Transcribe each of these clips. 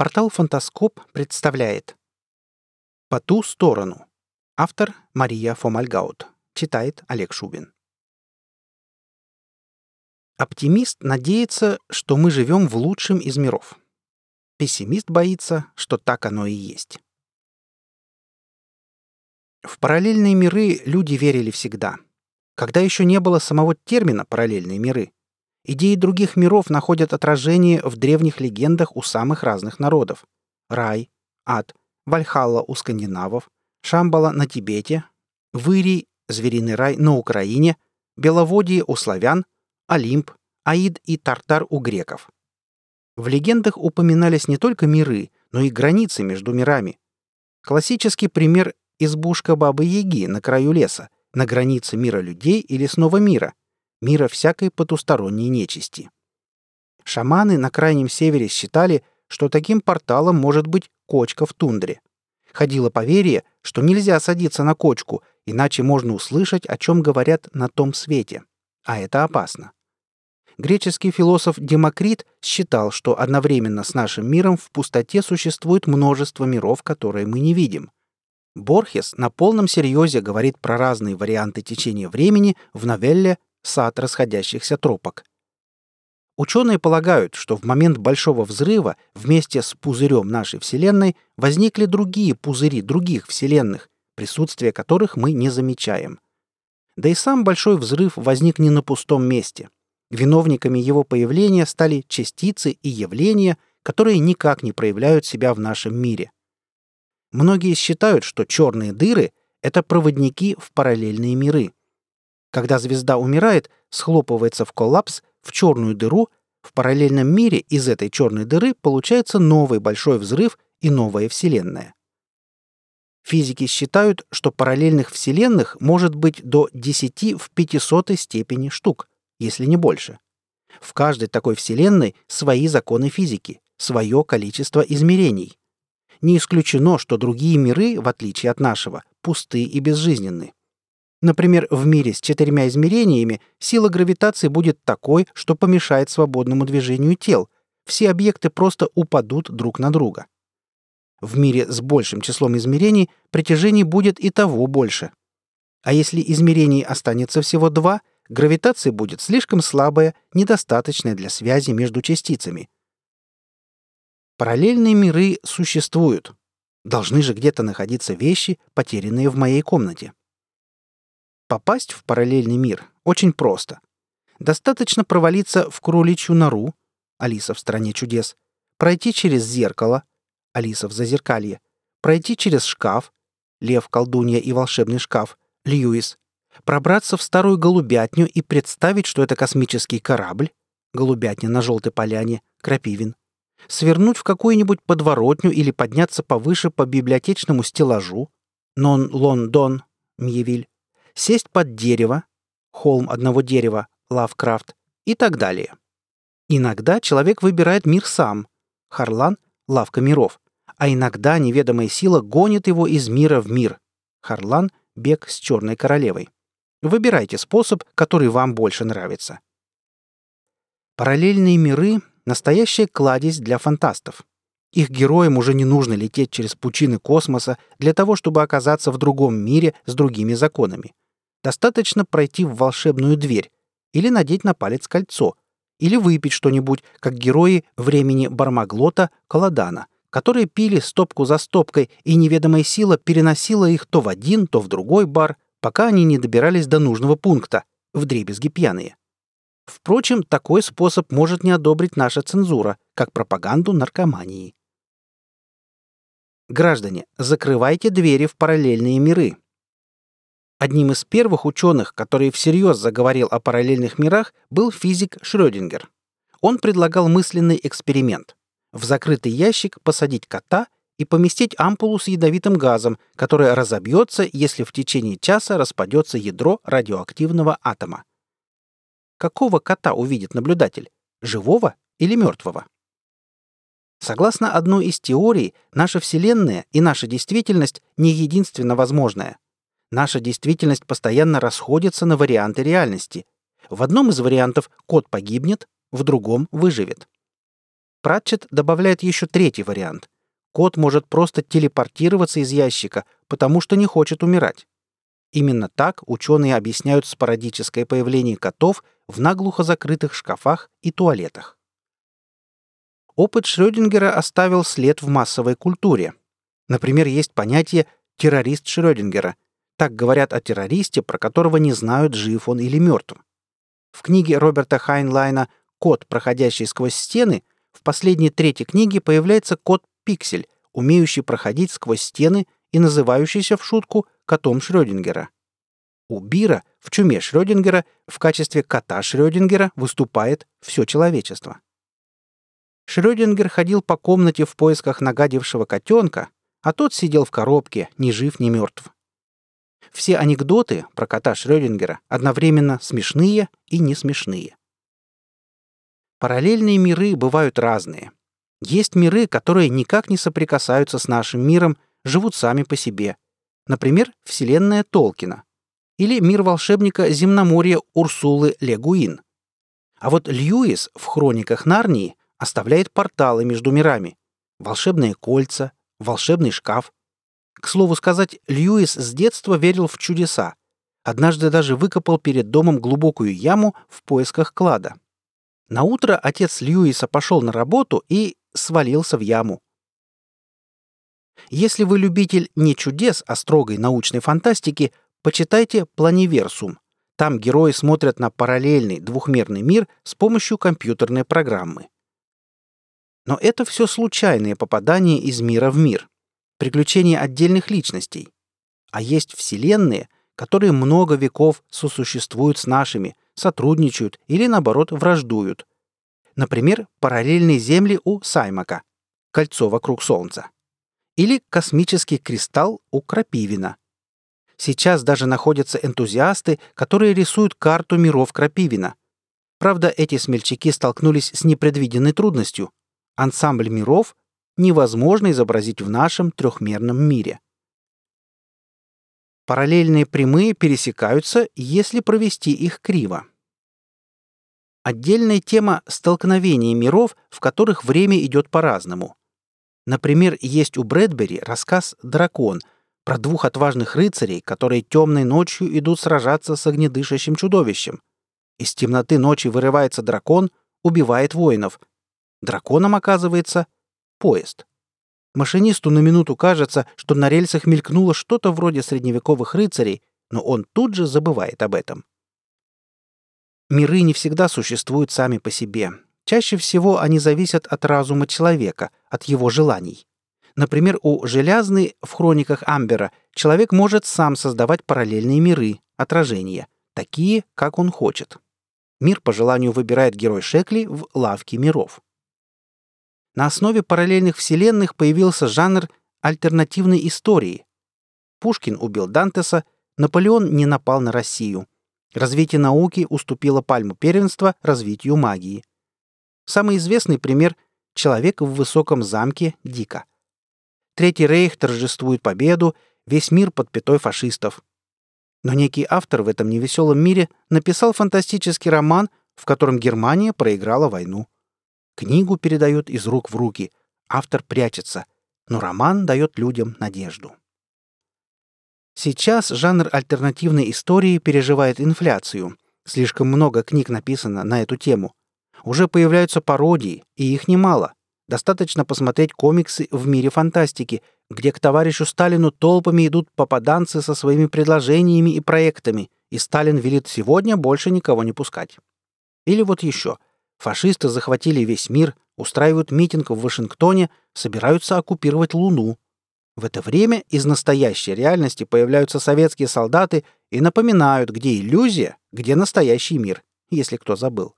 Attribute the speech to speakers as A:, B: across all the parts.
A: Портал «Фантаскоп» представляет «По ту сторону». Автор Мария Фомальгаут. Читает Олег Шубин. Оптимист надеется, что мы живем в лучшем из миров. Пессимист боится, что так оно и есть. В параллельные миры люди верили всегда. Когда еще не было самого термина «параллельные миры», идеи других миров находят отражение в древних легендах у самых разных народов. Рай, ад, Вальхалла у скандинавов, Шамбала на Тибете, Вырий, звериный рай на Украине, Беловодье у славян, Олимп, Аид и Тартар у греков. В легендах упоминались не только миры, но и границы между мирами. Классический пример избушка Бабы-Яги на краю леса, на границе мира людей и лесного мира, мира всякой потусторонней нечисти. Шаманы на крайнем севере считали, что таким порталом может быть кочка в тундре. Ходило поверье, что нельзя садиться на кочку, иначе можно услышать, о чем говорят на том свете. А это опасно. Греческий философ Демокрит считал, что одновременно с нашим миром в пустоте существует множество миров, которые мы не видим. Борхес на полном серьезе говорит про разные варианты течения времени в новелле «Сад расходящихся тропок». Ученые полагают, что в момент Большого взрыва вместе с пузырем нашей Вселенной возникли другие пузыри других Вселенных, присутствие которых мы не замечаем. Да и сам Большой взрыв возник не на пустом месте. Виновниками его появления стали частицы и явления, которые никак не проявляют себя в нашем мире – Многие считают, что черные дыры — это проводники в параллельные миры. Когда звезда умирает, схлопывается в коллапс, в черную дыру, в параллельном мире из этой черной дыры получается новый большой взрыв и новая Вселенная. Физики считают, что параллельных Вселенных может быть до 10 в 500 степени штук, если не больше. В каждой такой Вселенной свои законы физики, свое количество измерений не исключено, что другие миры, в отличие от нашего, пусты и безжизненны. Например, в мире с четырьмя измерениями сила гравитации будет такой, что помешает свободному движению тел. Все объекты просто упадут друг на друга. В мире с большим числом измерений притяжений будет и того больше. А если измерений останется всего два, гравитация будет слишком слабая, недостаточная для связи между частицами – Параллельные миры существуют. Должны же где-то находиться вещи, потерянные в моей комнате. Попасть в параллельный мир очень просто. Достаточно провалиться в кроличью нору, Алиса в стране чудес, пройти через зеркало, Алиса в зазеркалье, пройти через шкаф, Лев, колдунья и волшебный шкаф, Льюис, пробраться в старую голубятню и представить, что это космический корабль, голубятня на желтой поляне, Крапивин, свернуть в какую-нибудь подворотню или подняться повыше по библиотечному стеллажу, Нон-Лондон, Мьевиль, сесть под дерево, холм одного дерева, Лавкрафт и так далее. Иногда человек выбирает мир сам, Харлан — лавка миров, а иногда неведомая сила гонит его из мира в мир, Харлан — бег с черной королевой. Выбирайте способ, который вам больше нравится. Параллельные миры Настоящая кладезь для фантастов. Их героям уже не нужно лететь через пучины космоса для того, чтобы оказаться в другом мире с другими законами. Достаточно пройти в волшебную дверь или надеть на палец кольцо, или выпить что-нибудь, как герои времени Бармаглота Каладана, которые пили стопку за стопкой, и неведомая сила переносила их то в один, то в другой бар, пока они не добирались до нужного пункта, вдребезги пьяные. Впрочем, такой способ может не одобрить наша цензура, как пропаганду наркомании. Граждане, закрывайте двери в параллельные миры. Одним из первых ученых, который всерьез заговорил о параллельных мирах, был физик Шрёдингер. Он предлагал мысленный эксперимент. В закрытый ящик посадить кота и поместить ампулу с ядовитым газом, которая разобьется, если в течение часа распадется ядро радиоактивного атома. Какого кота увидит наблюдатель? Живого или мертвого? Согласно одной из теорий, наша Вселенная и наша действительность не единственно возможная. Наша действительность постоянно расходится на варианты реальности. В одном из вариантов кот погибнет, в другом выживет. Пратчет добавляет еще третий вариант. Кот может просто телепортироваться из ящика, потому что не хочет умирать. Именно так ученые объясняют спорадическое появление котов в наглухо закрытых шкафах и туалетах. Опыт Шрёдингера оставил след в массовой культуре. Например, есть понятие «террорист Шрёдингера». Так говорят о террористе, про которого не знают, жив он или мертв. В книге Роберта Хайнлайна «Кот, проходящий сквозь стены» в последней трети книги появляется кот Пиксель, умеющий проходить сквозь стены и называющийся в шутку котом Шрёдингера. У Бира в чуме Шрёдингера в качестве кота Шрёдингера выступает все человечество. Шрёдингер ходил по комнате в поисках нагадившего котенка, а тот сидел в коробке, ни жив, ни мертв. Все анекдоты про кота Шрёдингера одновременно смешные и не смешные. Параллельные миры бывают разные. Есть миры, которые никак не соприкасаются с нашим миром, живут сами по себе. Например, вселенная Толкина. Или мир волшебника земноморья Урсулы Легуин. А вот Льюис в «Хрониках Нарнии» оставляет порталы между мирами. Волшебные кольца, волшебный шкаф. К слову сказать, Льюис с детства верил в чудеса. Однажды даже выкопал перед домом глубокую яму в поисках клада. На утро отец Льюиса пошел на работу и свалился в яму. Если вы любитель не чудес, а строгой научной фантастики, почитайте «Планиверсум». Там герои смотрят на параллельный двухмерный мир с помощью компьютерной программы. Но это все случайные попадания из мира в мир, приключения отдельных личностей. А есть вселенные, которые много веков сосуществуют с нашими, сотрудничают или, наоборот, враждуют. Например, параллельные земли у Саймака – кольцо вокруг Солнца. Или космический кристалл у Крапивина. Сейчас даже находятся энтузиасты, которые рисуют карту миров Крапивина. Правда, эти смельчаки столкнулись с непредвиденной трудностью. Ансамбль миров невозможно изобразить в нашем трехмерном мире. Параллельные прямые пересекаются, если провести их криво. Отдельная тема — столкновения миров, в которых время идет по-разному. Например, есть у Брэдбери рассказ «Дракон» про двух отважных рыцарей, которые темной ночью идут сражаться с огнедышащим чудовищем. Из темноты ночи вырывается дракон, убивает воинов. Драконом оказывается поезд. Машинисту на минуту кажется, что на рельсах мелькнуло что-то вроде средневековых рыцарей, но он тут же забывает об этом. Миры не всегда существуют сами по себе. Чаще всего они зависят от разума человека, от его желаний. Например, у Желязны в хрониках Амбера человек может сам создавать параллельные миры, отражения, такие, как он хочет. Мир по желанию выбирает герой Шекли в «Лавке миров». На основе параллельных вселенных появился жанр альтернативной истории. Пушкин убил Дантеса, Наполеон не напал на Россию. Развитие науки уступило пальму первенства развитию магии. Самый известный пример — человек в высоком замке Дика. Третий рейх торжествует победу, весь мир под пятой фашистов. Но некий автор в этом невеселом мире написал фантастический роман, в котором Германия проиграла войну. Книгу передают из рук в руки, автор прячется, но роман дает людям надежду. Сейчас жанр альтернативной истории переживает инфляцию. Слишком много книг написано на эту тему. Уже появляются пародии, и их немало. Достаточно посмотреть комиксы в мире фантастики, где к товарищу Сталину толпами идут попаданцы со своими предложениями и проектами, и Сталин велит сегодня больше никого не пускать. Или вот еще. Фашисты захватили весь мир, устраивают митинг в Вашингтоне, собираются оккупировать Луну. В это время из настоящей реальности появляются советские солдаты и напоминают, где иллюзия, где настоящий мир, если кто забыл.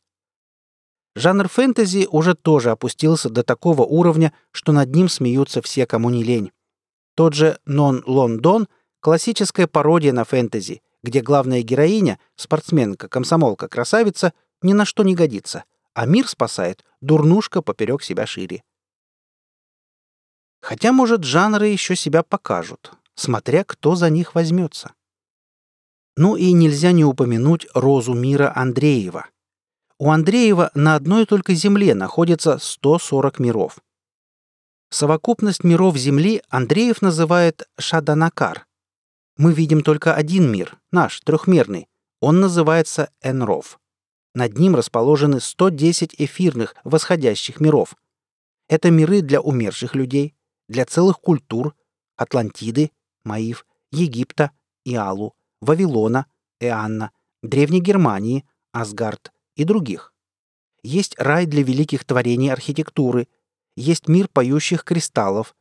A: Жанр фэнтези уже тоже опустился до такого уровня, что над ним смеются все, кому не лень. Тот же «Нон Лондон» — классическая пародия на фэнтези, где главная героиня, спортсменка, комсомолка, красавица, ни на что не годится, а мир спасает дурнушка поперек себя шире. Хотя, может, жанры еще себя покажут, смотря кто за них возьмется. Ну и нельзя не упомянуть Розу Мира Андреева. У Андреева на одной только Земле находится 140 миров. Совокупность миров Земли Андреев называет Шаданакар. Мы видим только один мир, наш, трехмерный. Он называется Энров. Над ним расположены 110 эфирных, восходящих миров. Это миры для умерших людей, для целых культур, Атлантиды, Маив, Египта, Иалу, Вавилона, Эанна, Древней Германии, Асгард и других. Есть рай для великих творений архитектуры, есть мир поющих кристаллов,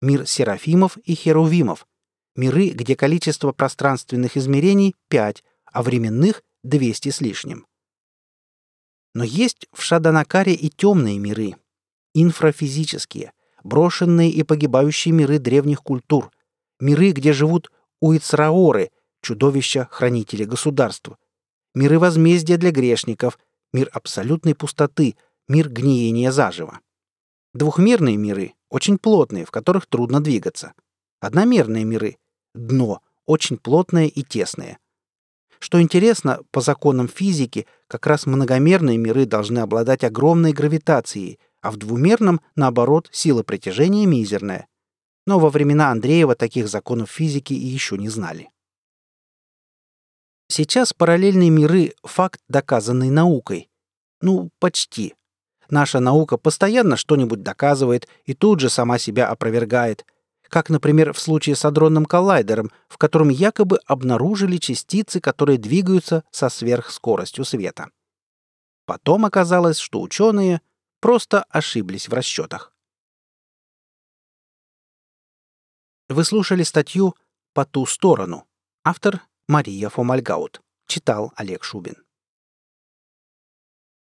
A: мир серафимов и херувимов, миры, где количество пространственных измерений 5, а временных — 200 с лишним. Но есть в Шаданакаре и темные миры, инфрафизические, брошенные и погибающие миры древних культур, миры, где живут уицраоры, чудовища-хранители государств, миры возмездия для грешников, мир абсолютной пустоты, мир гниения заживо. Двухмерные миры очень плотные, в которых трудно двигаться. Одномерные миры — дно, очень плотное и тесное. Что интересно, по законам физики, как раз многомерные миры должны обладать огромной гравитацией, а в двумерном, наоборот, сила притяжения мизерная. Но во времена Андреева таких законов физики и еще не знали. Сейчас параллельные миры — факт, доказанный наукой. Ну, почти. Наша наука постоянно что-нибудь доказывает и тут же сама себя опровергает. Как, например, в случае с адронным коллайдером, в котором якобы обнаружили частицы, которые двигаются со сверхскоростью света. Потом оказалось, что ученые просто ошиблись в расчетах. Вы слушали статью «По ту сторону». Автор Мария Фомальгаут. Читал Олег Шубин.